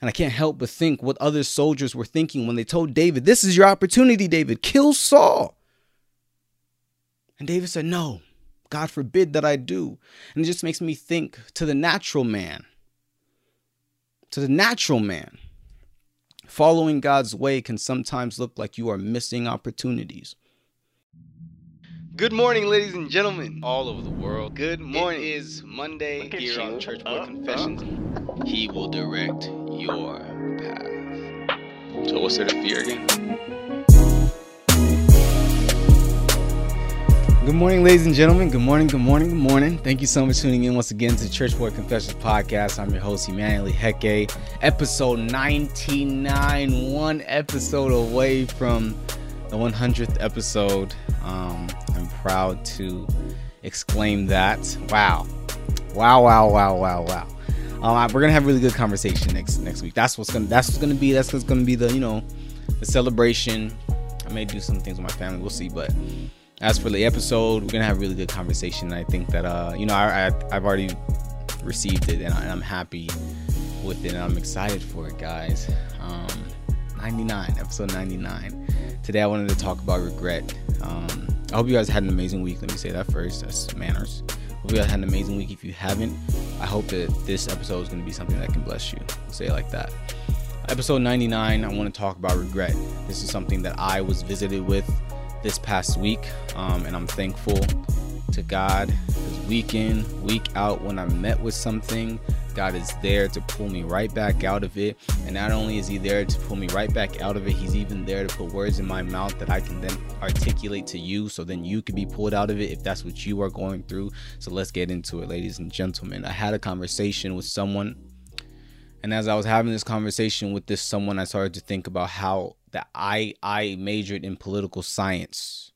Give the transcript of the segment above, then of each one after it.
And I can't help but think what other soldiers were thinking when they told David, This is your opportunity, David, kill Saul. And David said, No, God forbid that I do. And it just makes me think to the natural man, to the natural man. Following God's way can sometimes look like you are missing opportunities. Good morning, ladies and gentlemen, all over the world. Good morning. It is Monday here on Church Boy uh, Confessions. He will direct your path. So, what's to fear again? Good morning, ladies and gentlemen. Good morning, good morning, good morning. Thank you so much for tuning in once again to Church Boy Confessions Podcast. I'm your host, Emmanuel Heke. Episode 99, one episode away from the 100th episode. Um, I'm proud to exclaim that. Wow. Wow, wow, wow, wow, wow. Um, we're gonna have a really good conversation next next week. That's what's gonna that's what's gonna be that's what's gonna be the you know the celebration. I may do some things with my family. We'll see. But as for the episode, we're gonna have a really good conversation. I think that uh you know I, I have already received it and, I, am happy with it. I'm excited for it, guys. Um, 99 episode 99. Today I wanted to talk about regret. Um, I hope you guys had an amazing week. Let me say that first. That's manners. Hope you guys had an amazing week. If you haven't, I hope that this episode is going to be something that can bless you. I'll say it like that. Episode 99, I want to talk about regret. This is something that I was visited with this past week, um, and I'm thankful to God because week in, week out, when I'm met with something God is there to pull me right back out of it. And not only is He there to pull me right back out of it, He's even there to put words in my mouth that I can then articulate to you so then you can be pulled out of it if that's what you are going through. So let's get into it, ladies and gentlemen. I had a conversation with someone. And as I was having this conversation with this someone, I started to think about how that I I majored in political science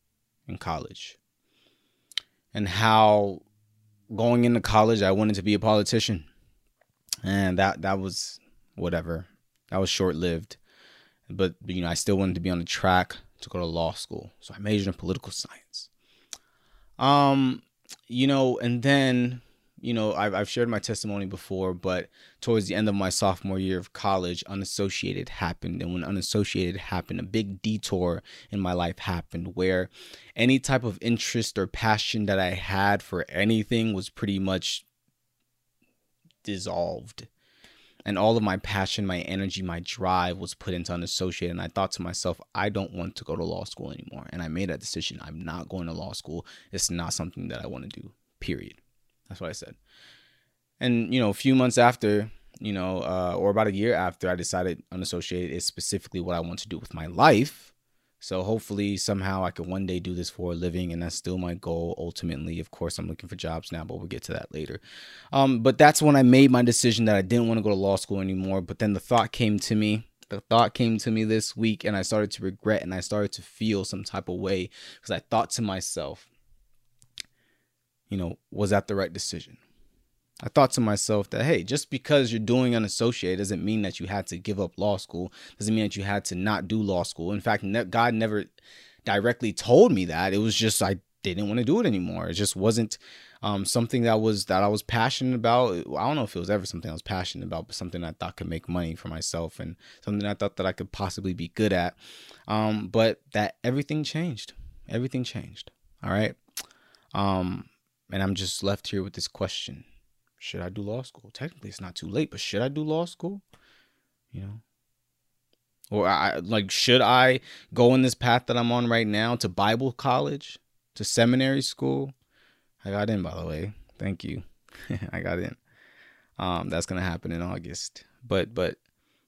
in college. And how going into college I wanted to be a politician and that that was whatever. That was short lived, but you know I still wanted to be on the track to go to law school, so I majored in political science. Um, you know, and then you know I've, I've shared my testimony before, but towards the end of my sophomore year of college, unassociated happened, and when unassociated happened, a big detour in my life happened where any type of interest or passion that I had for anything was pretty much dissolved and all of my passion, my energy, my drive was put into unassociated. And I thought to myself, I don't want to go to law school anymore. And I made that decision. I'm not going to law school. It's not something that I want to do, period. That's what I said. And, you know, a few months after, you know, uh, or about a year after I decided unassociated is specifically what I want to do with my life, so hopefully somehow I can one day do this for a living, and that's still my goal. Ultimately, of course, I'm looking for jobs now, but we'll get to that later. Um, but that's when I made my decision that I didn't want to go to law school anymore. But then the thought came to me. The thought came to me this week, and I started to regret, and I started to feel some type of way because I thought to myself, you know, was that the right decision? I thought to myself that, hey, just because you're doing unassociated doesn't mean that you had to give up law school, doesn't mean that you had to not do law school. In fact, God never directly told me that. It was just I didn't want to do it anymore. It just wasn't um, something that was that I was passionate about. I don't know if it was ever something I was passionate about, but something I thought could make money for myself and something I thought that I could possibly be good at. Um, but that everything changed. Everything changed. All right. Um, and I'm just left here with this question should I do law school? Technically, it's not too late, but should I do law school? You know, or I like should I go in this path that I'm on right now to Bible college, to seminary school? I got in, by the way. Thank you. I got in. Um, that's gonna happen in August. But but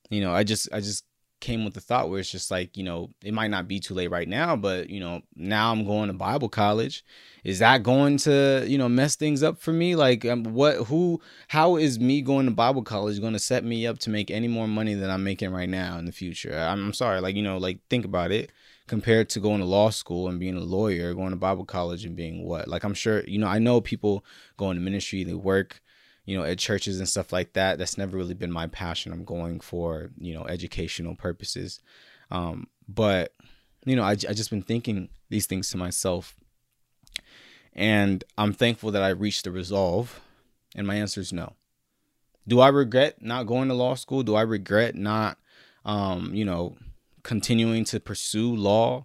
you know, I just I just came with the thought where it's just like you know it might not be too late right now but you know now i'm going to bible college. Is that going to you know mess things up for me? Like um, what who how is me going to bible college going to set me up to make any more money than i'm making right now in the future? I'm, I'm sorry like you know like think about it. Compared to going to law school and being a lawyer going to bible college and being what? Like i'm sure you know i know people going to ministry they work you know, at churches and stuff like that. That's never really been my passion. I'm going for, you know, educational purposes. Um, but, you know, I, I just been thinking these things to myself. And I'm thankful that I reached the resolve. And my answer is no. Do I regret not going to law school? Do I regret not, um, you know, continuing to pursue law?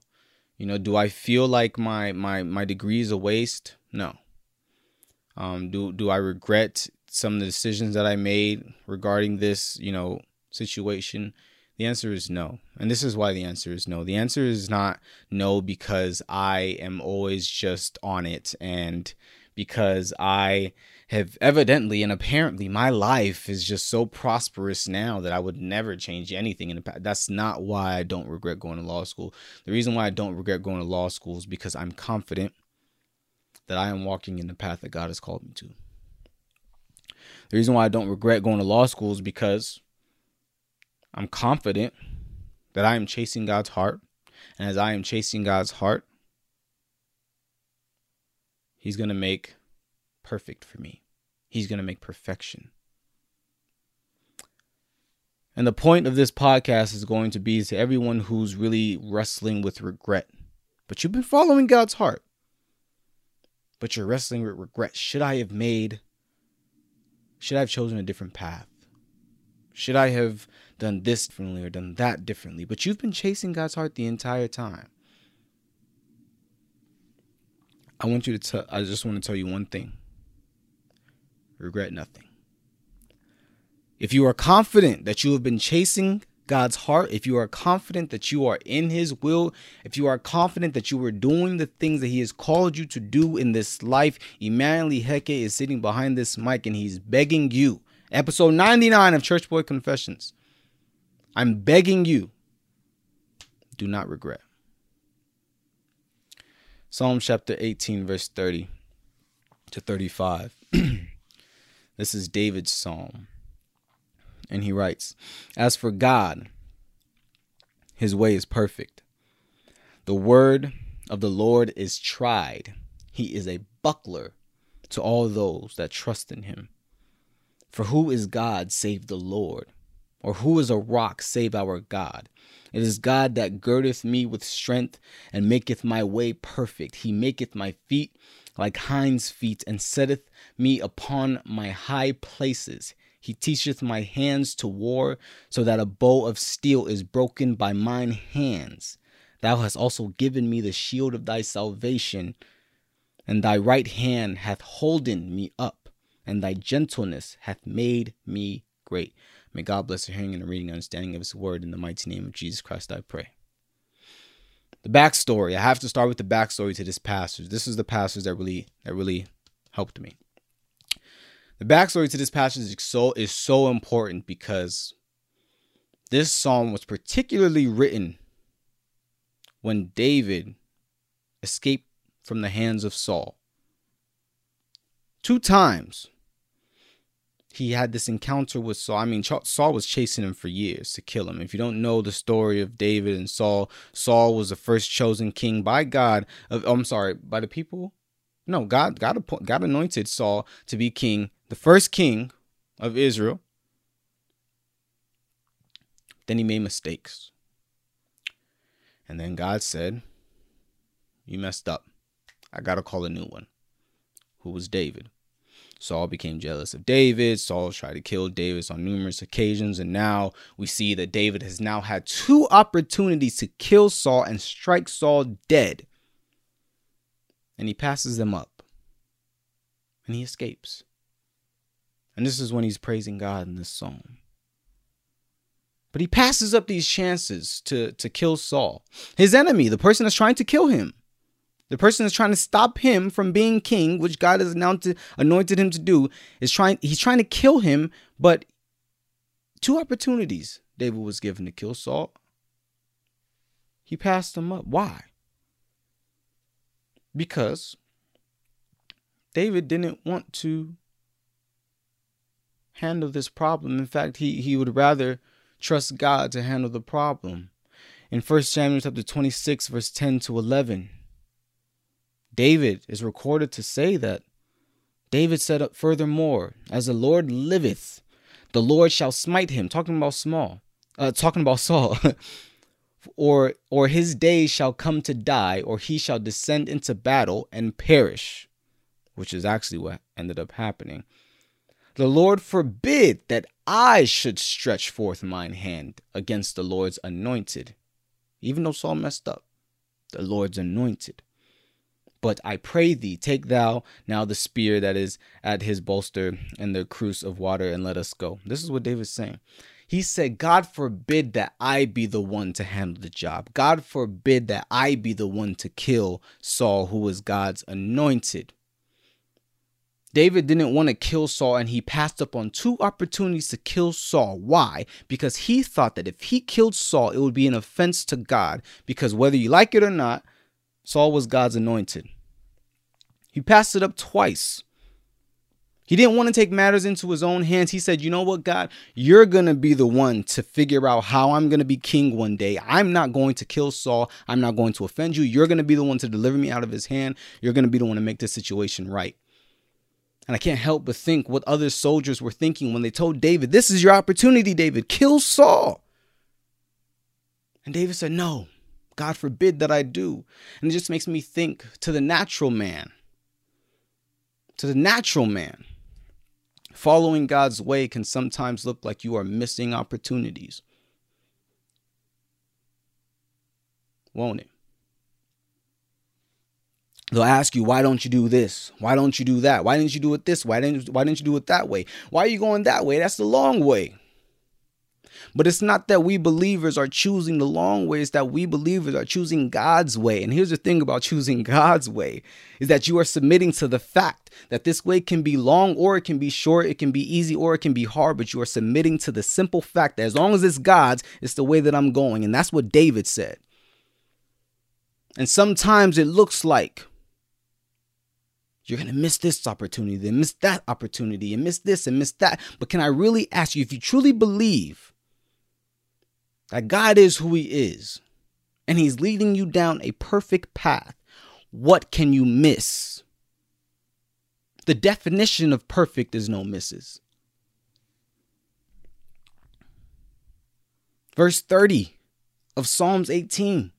You know, do I feel like my my my degree is a waste? No. Um, do do I regret some of the decisions that I made regarding this, you know, situation? The answer is no. And this is why the answer is no. The answer is not no because I am always just on it and because I have evidently and apparently my life is just so prosperous now that I would never change anything in the past. That's not why I don't regret going to law school. The reason why I don't regret going to law school is because I'm confident that I am walking in the path that God has called me to. The reason why I don't regret going to law school is because I'm confident that I am chasing God's heart. And as I am chasing God's heart, He's going to make perfect for me. He's going to make perfection. And the point of this podcast is going to be to everyone who's really wrestling with regret. But you've been following God's heart. But you're wrestling with regret. Should I have made, should I have chosen a different path? Should I have done this differently or done that differently? But you've been chasing God's heart the entire time. I want you to tell, I just want to tell you one thing regret nothing. If you are confident that you have been chasing God's heart, if you are confident that you are in His will, if you are confident that you are doing the things that He has called you to do in this life, Emmanuel Heke is sitting behind this mic and he's begging you. Episode 99 of Church Boy Confessions. I'm begging you, do not regret. Psalm chapter 18, verse 30 to 35. This is David's psalm. And he writes As for God, his way is perfect. The word of the Lord is tried. He is a buckler to all those that trust in him. For who is God save the Lord? Or who is a rock save our God? It is God that girdeth me with strength and maketh my way perfect. He maketh my feet like hinds' feet, and setteth me upon my high places. He teacheth my hands to war, so that a bow of steel is broken by mine hands. Thou hast also given me the shield of thy salvation, and thy right hand hath holden me up, and thy gentleness hath made me great. May God bless the hearing and the reading and understanding of his word. In the mighty name of Jesus Christ, I pray the backstory. I have to start with the backstory to this passage. This is the passage that really that really helped me. The backstory to this passage is so is so important because this psalm was particularly written when David escaped from the hands of Saul. Two times he had this encounter with Saul. I mean, Saul was chasing him for years to kill him. If you don't know the story of David and Saul, Saul was the first chosen king by God. Of, oh, I'm sorry, by the people. No, God, God, God anointed Saul to be king, the first king of Israel. Then he made mistakes, and then God said, "You messed up. I gotta call a new one." Who was David? Saul became jealous of David. Saul tried to kill David on numerous occasions. And now we see that David has now had two opportunities to kill Saul and strike Saul dead. And he passes them up. And he escapes. And this is when he's praising God in this song. But he passes up these chances to, to kill Saul, his enemy, the person that's trying to kill him. The person that's trying to stop him from being king, which God has anointed him to do, is trying. He's trying to kill him, but two opportunities David was given to kill Saul. He passed them up. Why? Because David didn't want to handle this problem. In fact, he, he would rather trust God to handle the problem. In 1 Samuel chapter 26, verse 10 to 11, David is recorded to say that David said furthermore, as the Lord liveth, the Lord shall smite him, talking about small, uh, talking about Saul, or or his days shall come to die, or he shall descend into battle and perish, which is actually what ended up happening. The Lord forbid that I should stretch forth mine hand against the Lord's anointed. Even though Saul messed up, the Lord's anointed. But I pray thee, take thou now the spear that is at his bolster and the cruse of water, and let us go. This is what David's saying. He said, God forbid that I be the one to handle the job. God forbid that I be the one to kill Saul, who was God's anointed. David didn't want to kill Saul and he passed up on two opportunities to kill Saul. Why? Because he thought that if he killed Saul, it would be an offense to God. Because whether you like it or not, Saul was God's anointed. He passed it up twice. He didn't want to take matters into his own hands. He said, You know what, God? You're going to be the one to figure out how I'm going to be king one day. I'm not going to kill Saul. I'm not going to offend you. You're going to be the one to deliver me out of his hand. You're going to be the one to make this situation right. And I can't help but think what other soldiers were thinking when they told David, This is your opportunity, David. Kill Saul. And David said, No, God forbid that I do. And it just makes me think to the natural man. To the natural man. Following God's way can sometimes look like you are missing opportunities. Won't it? They'll ask you, why don't you do this? Why don't you do that? Why didn't you do it this? Why didn't why didn't you do it that way? Why are you going that way? That's the long way. But it's not that we believers are choosing the long way, it's that we believers are choosing God's way. And here's the thing about choosing God's way is that you are submitting to the fact that this way can be long or it can be short, it can be easy or it can be hard, but you are submitting to the simple fact that as long as it's God's, it's the way that I'm going. And that's what David said. And sometimes it looks like you're going to miss this opportunity, then miss that opportunity, and miss this and miss that. But can I really ask you if you truly believe that God is who He is and He's leading you down a perfect path, what can you miss? The definition of perfect is no misses. Verse 30 of Psalms 18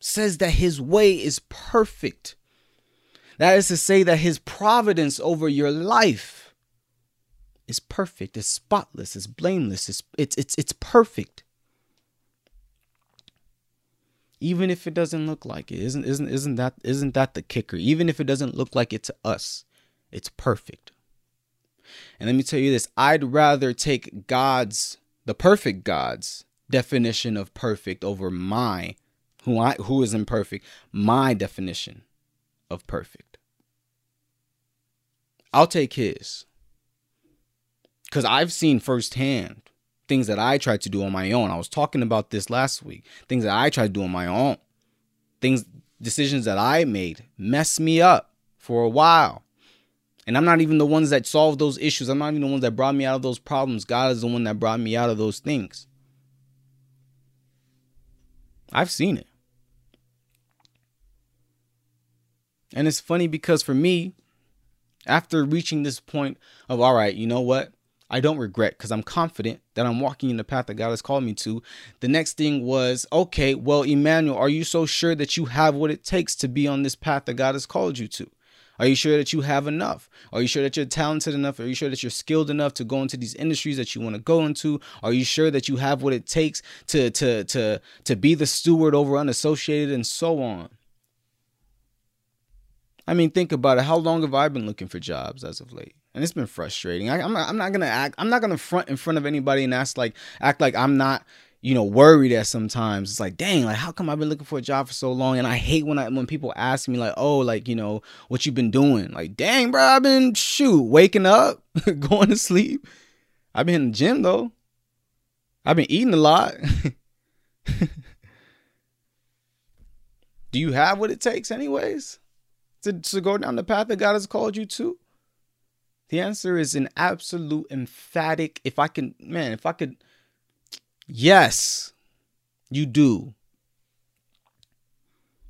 says that his way is perfect. That is to say that his providence over your life is perfect, is spotless, is blameless, it's it's it's, it's perfect. Even if it doesn't look like it, isn't isn't isn't that isn't that the kicker? Even if it doesn't look like it to us, it's perfect. And let me tell you this, I'd rather take God's the perfect God's definition of perfect over my who I who is imperfect, my definition of perfect. I'll take his. Because I've seen firsthand things that I tried to do on my own. I was talking about this last week. Things that I tried to do on my own. Things, decisions that I made mess me up for a while. And I'm not even the ones that solved those issues. I'm not even the ones that brought me out of those problems. God is the one that brought me out of those things. I've seen it. And it's funny because for me, after reaching this point of, all right, you know what? I don't regret because I'm confident that I'm walking in the path that God has called me to. The next thing was, okay, well, Emmanuel, are you so sure that you have what it takes to be on this path that God has called you to? Are you sure that you have enough? Are you sure that you're talented enough? Are you sure that you're skilled enough to go into these industries that you want to go into? Are you sure that you have what it takes to to to to be the steward over unassociated and so on? I mean, think about it. How long have I been looking for jobs as of late? And it's been frustrating. I, am not, I'm not gonna act. I'm not gonna front in front of anybody and ask like act like I'm not, you know, worried at sometimes. It's like, dang, like how come I've been looking for a job for so long? And I hate when I when people ask me like, oh, like you know, what you've been doing? Like, dang, bro, I've been shoot waking up, going to sleep. I've been in the gym though. I've been eating a lot. Do you have what it takes, anyways? To, to go down the path that God has called you to? The answer is an absolute emphatic. If I can, man, if I could, yes, you do.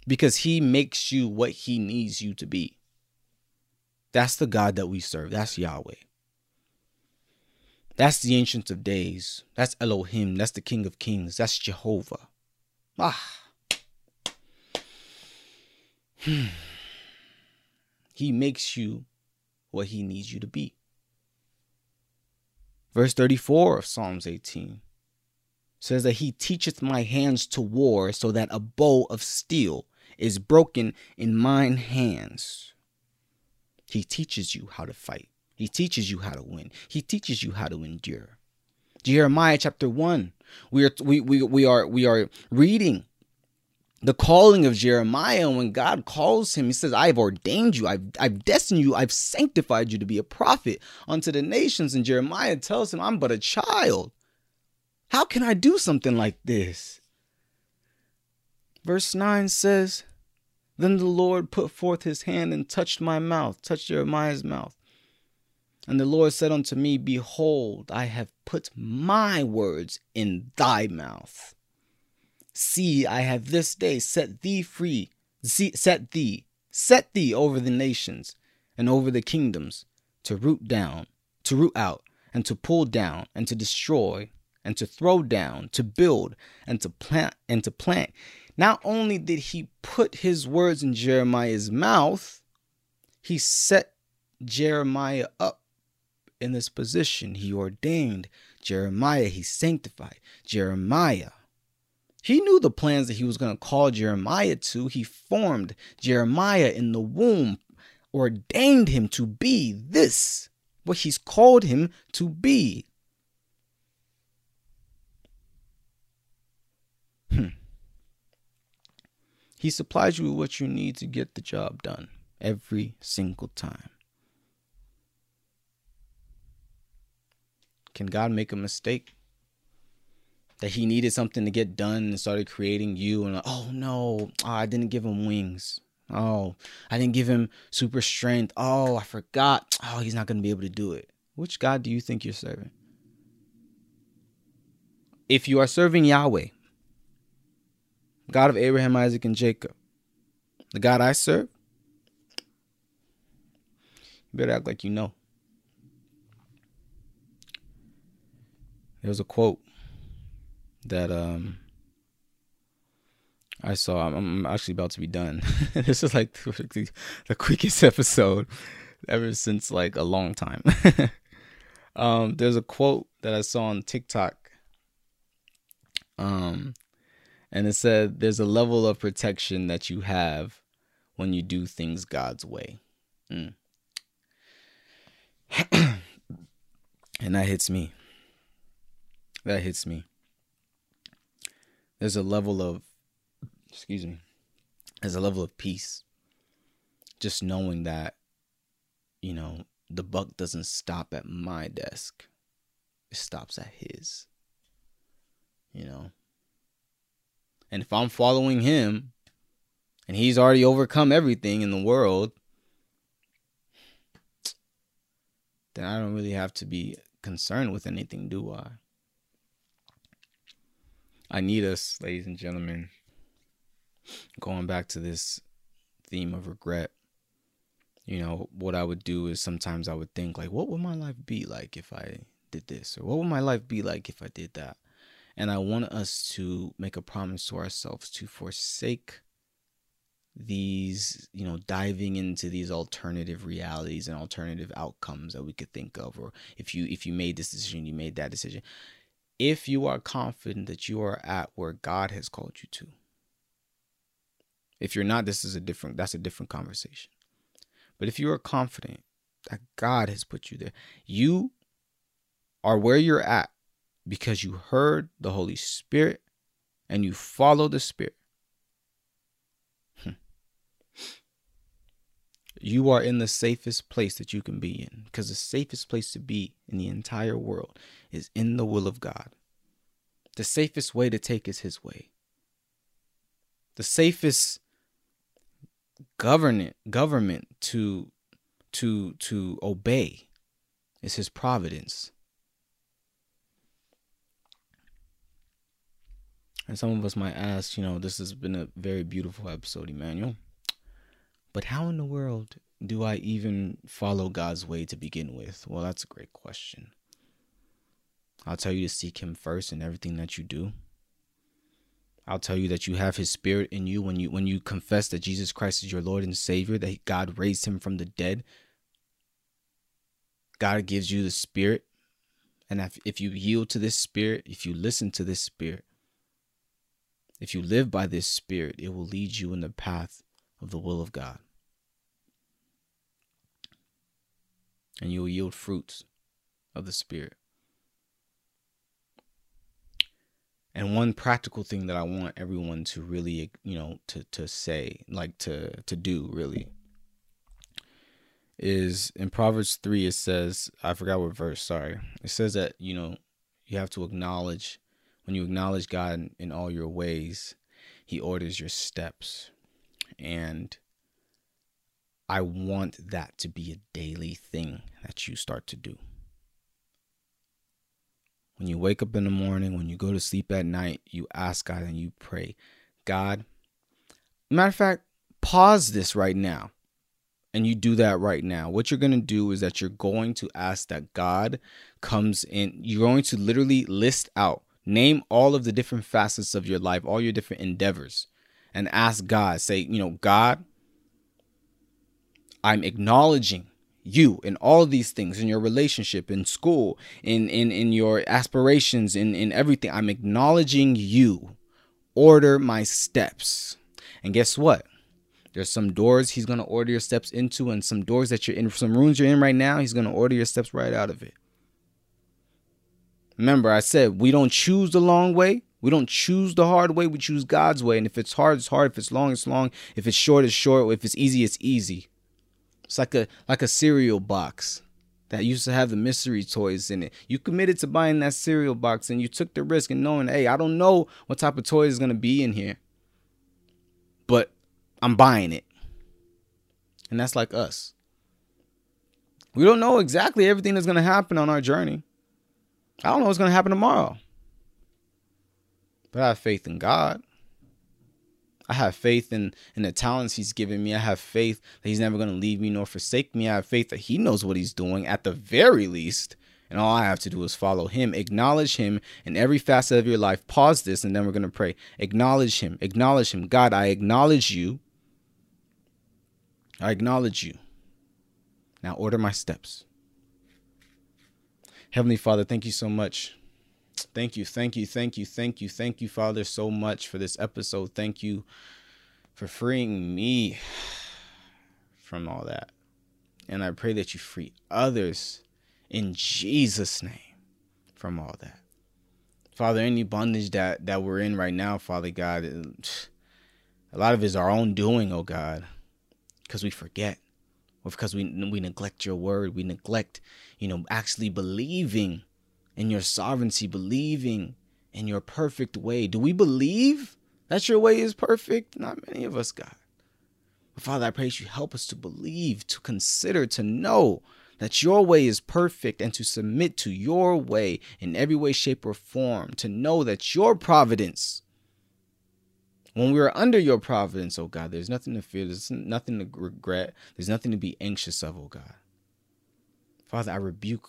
Because he makes you what he needs you to be. That's the God that we serve. That's Yahweh. That's the Ancient of Days. That's Elohim. That's the King of Kings. That's Jehovah. Ah. Hmm. He makes you what he needs you to be. Verse 34 of Psalms 18 says that he teacheth my hands to war so that a bow of steel is broken in mine hands. He teaches you how to fight. He teaches you how to win. He teaches you how to endure. Jeremiah chapter 1. We are we, we, we are we are reading the calling of Jeremiah when God calls him, he says, I've ordained you, I've, I've destined you, I've sanctified you to be a prophet unto the nations. And Jeremiah tells him, I'm but a child. How can I do something like this? Verse 9 says, Then the Lord put forth his hand and touched my mouth, touched Jeremiah's mouth. And the Lord said unto me, Behold, I have put my words in thy mouth. See, I have this day set thee free, set thee, set thee over the nations and over the kingdoms to root down, to root out, and to pull down, and to destroy, and to throw down, to build, and to plant, and to plant. Not only did he put his words in Jeremiah's mouth, he set Jeremiah up in this position. He ordained Jeremiah, he sanctified Jeremiah. He knew the plans that he was going to call Jeremiah to. He formed Jeremiah in the womb, ordained him to be this, what he's called him to be. Hmm. He supplies you with what you need to get the job done every single time. Can God make a mistake? That he needed something to get done and started creating you and like, oh no, oh, I didn't give him wings. Oh, I didn't give him super strength. Oh, I forgot. Oh, he's not going to be able to do it. Which God do you think you're serving? If you are serving Yahweh, God of Abraham, Isaac, and Jacob, the God I serve, you better act like you know. There's a quote that um I saw. I'm, I'm actually about to be done. this is like the, the quickest episode ever since like a long time. um, there's a quote that I saw on TikTok. Um, and it said, "There's a level of protection that you have when you do things God's way." Mm. and that hits me that hits me. There's a level of, excuse me, there's a level of peace. Just knowing that, you know, the buck doesn't stop at my desk, it stops at his. You know? And if I'm following him and he's already overcome everything in the world, then I don't really have to be concerned with anything, do I? I need us, ladies and gentlemen, going back to this theme of regret. You know, what I would do is sometimes I would think like, what would my life be like if I did this? Or what would my life be like if I did that? And I want us to make a promise to ourselves to forsake these, you know, diving into these alternative realities and alternative outcomes that we could think of. Or if you if you made this decision, you made that decision if you are confident that you are at where God has called you to. If you're not, this is a different that's a different conversation. But if you are confident that God has put you there, you are where you're at because you heard the Holy Spirit and you follow the Spirit. You are in the safest place that you can be in because the safest place to be in the entire world is in the will of God. The safest way to take is his way. The safest government government to to to obey is his providence. And some of us might ask, you know, this has been a very beautiful episode, Emmanuel. But how in the world do I even follow God's way to begin with? Well, that's a great question. I'll tell you to seek Him first in everything that you do. I'll tell you that you have His Spirit in you when you when you confess that Jesus Christ is your Lord and Savior, that God raised Him from the dead. God gives you the spirit. And if, if you yield to this spirit, if you listen to this spirit, if you live by this spirit, it will lead you in the path of the will of God. And you will yield fruits of the spirit. And one practical thing that I want everyone to really, you know, to to say, like to to do really is in Proverbs 3 it says, I forgot what verse, sorry. It says that, you know, you have to acknowledge when you acknowledge God in, in all your ways, he orders your steps. And I want that to be a daily thing that you start to do. When you wake up in the morning, when you go to sleep at night, you ask God and you pray, God, matter of fact, pause this right now. And you do that right now. What you're going to do is that you're going to ask that God comes in. You're going to literally list out, name all of the different facets of your life, all your different endeavors, and ask God, say, you know, God, I'm acknowledging you in all these things in your relationship in school in in in your aspirations in in everything. I'm acknowledging you. Order my steps. And guess what? There's some doors he's going to order your steps into and some doors that you're in some rooms you're in right now he's going to order your steps right out of it. Remember i said we don't choose the long way we don't choose the hard way we choose god's way and if it's hard it's hard if it's long it's long if it's short it's short if it's easy it's easy it's like a like a cereal box that used to have the mystery toys in it. You committed to buying that cereal box and you took the risk and knowing, hey, I don't know what type of toy is gonna be in here. But I'm buying it. And that's like us. We don't know exactly everything that's gonna happen on our journey. I don't know what's gonna happen tomorrow. But I have faith in God. I have faith in in the talents he's given me. I have faith that he's never going to leave me nor forsake me. I have faith that he knows what he's doing at the very least. And all I have to do is follow him, acknowledge him in every facet of your life. Pause this and then we're going to pray. Acknowledge him. Acknowledge him. God, I acknowledge you. I acknowledge you. Now order my steps. Heavenly Father, thank you so much Thank you, thank you, thank you, thank you, thank you, Father, so much for this episode. Thank you for freeing me from all that. And I pray that you free others in Jesus' name from all that. Father, any bondage that, that we're in right now, Father God, a lot of it is our own doing, oh God, because we forget or because we, we neglect your word. We neglect, you know, actually believing in your sovereignty, believing in your perfect way. Do we believe that your way is perfect? Not many of us, God. But Father, I pray that you help us to believe, to consider, to know that your way is perfect and to submit to your way in every way, shape, or form, to know that your providence, when we are under your providence, oh God, there's nothing to fear, there's nothing to regret, there's nothing to be anxious of, oh God. Father, I rebuke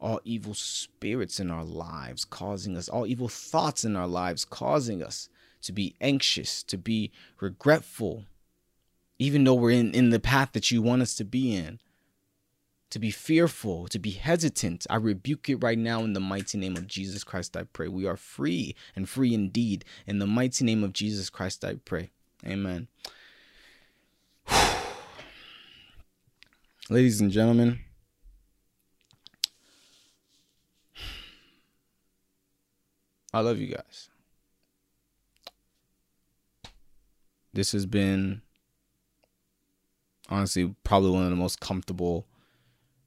all evil spirits in our lives, causing us, all evil thoughts in our lives, causing us to be anxious, to be regretful, even though we're in, in the path that you want us to be in, to be fearful, to be hesitant. I rebuke it right now in the mighty name of Jesus Christ, I pray. We are free and free indeed. In the mighty name of Jesus Christ, I pray. Amen. Ladies and gentlemen, I love you guys. This has been honestly probably one of the most comfortable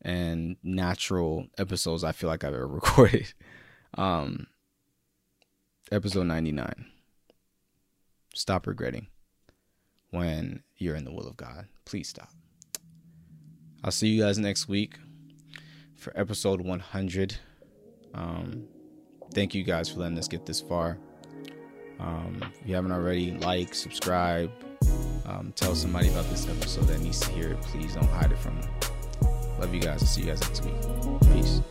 and natural episodes I feel like I've ever recorded. Um episode 99. Stop regretting when you're in the will of God. Please stop. I'll see you guys next week for episode 100. Um thank you guys for letting us get this far. Um, if you haven't already, like, subscribe, um, tell somebody about this episode that needs to hear it. Please don't hide it from them. Love you guys. I'll see you guys next week. Peace.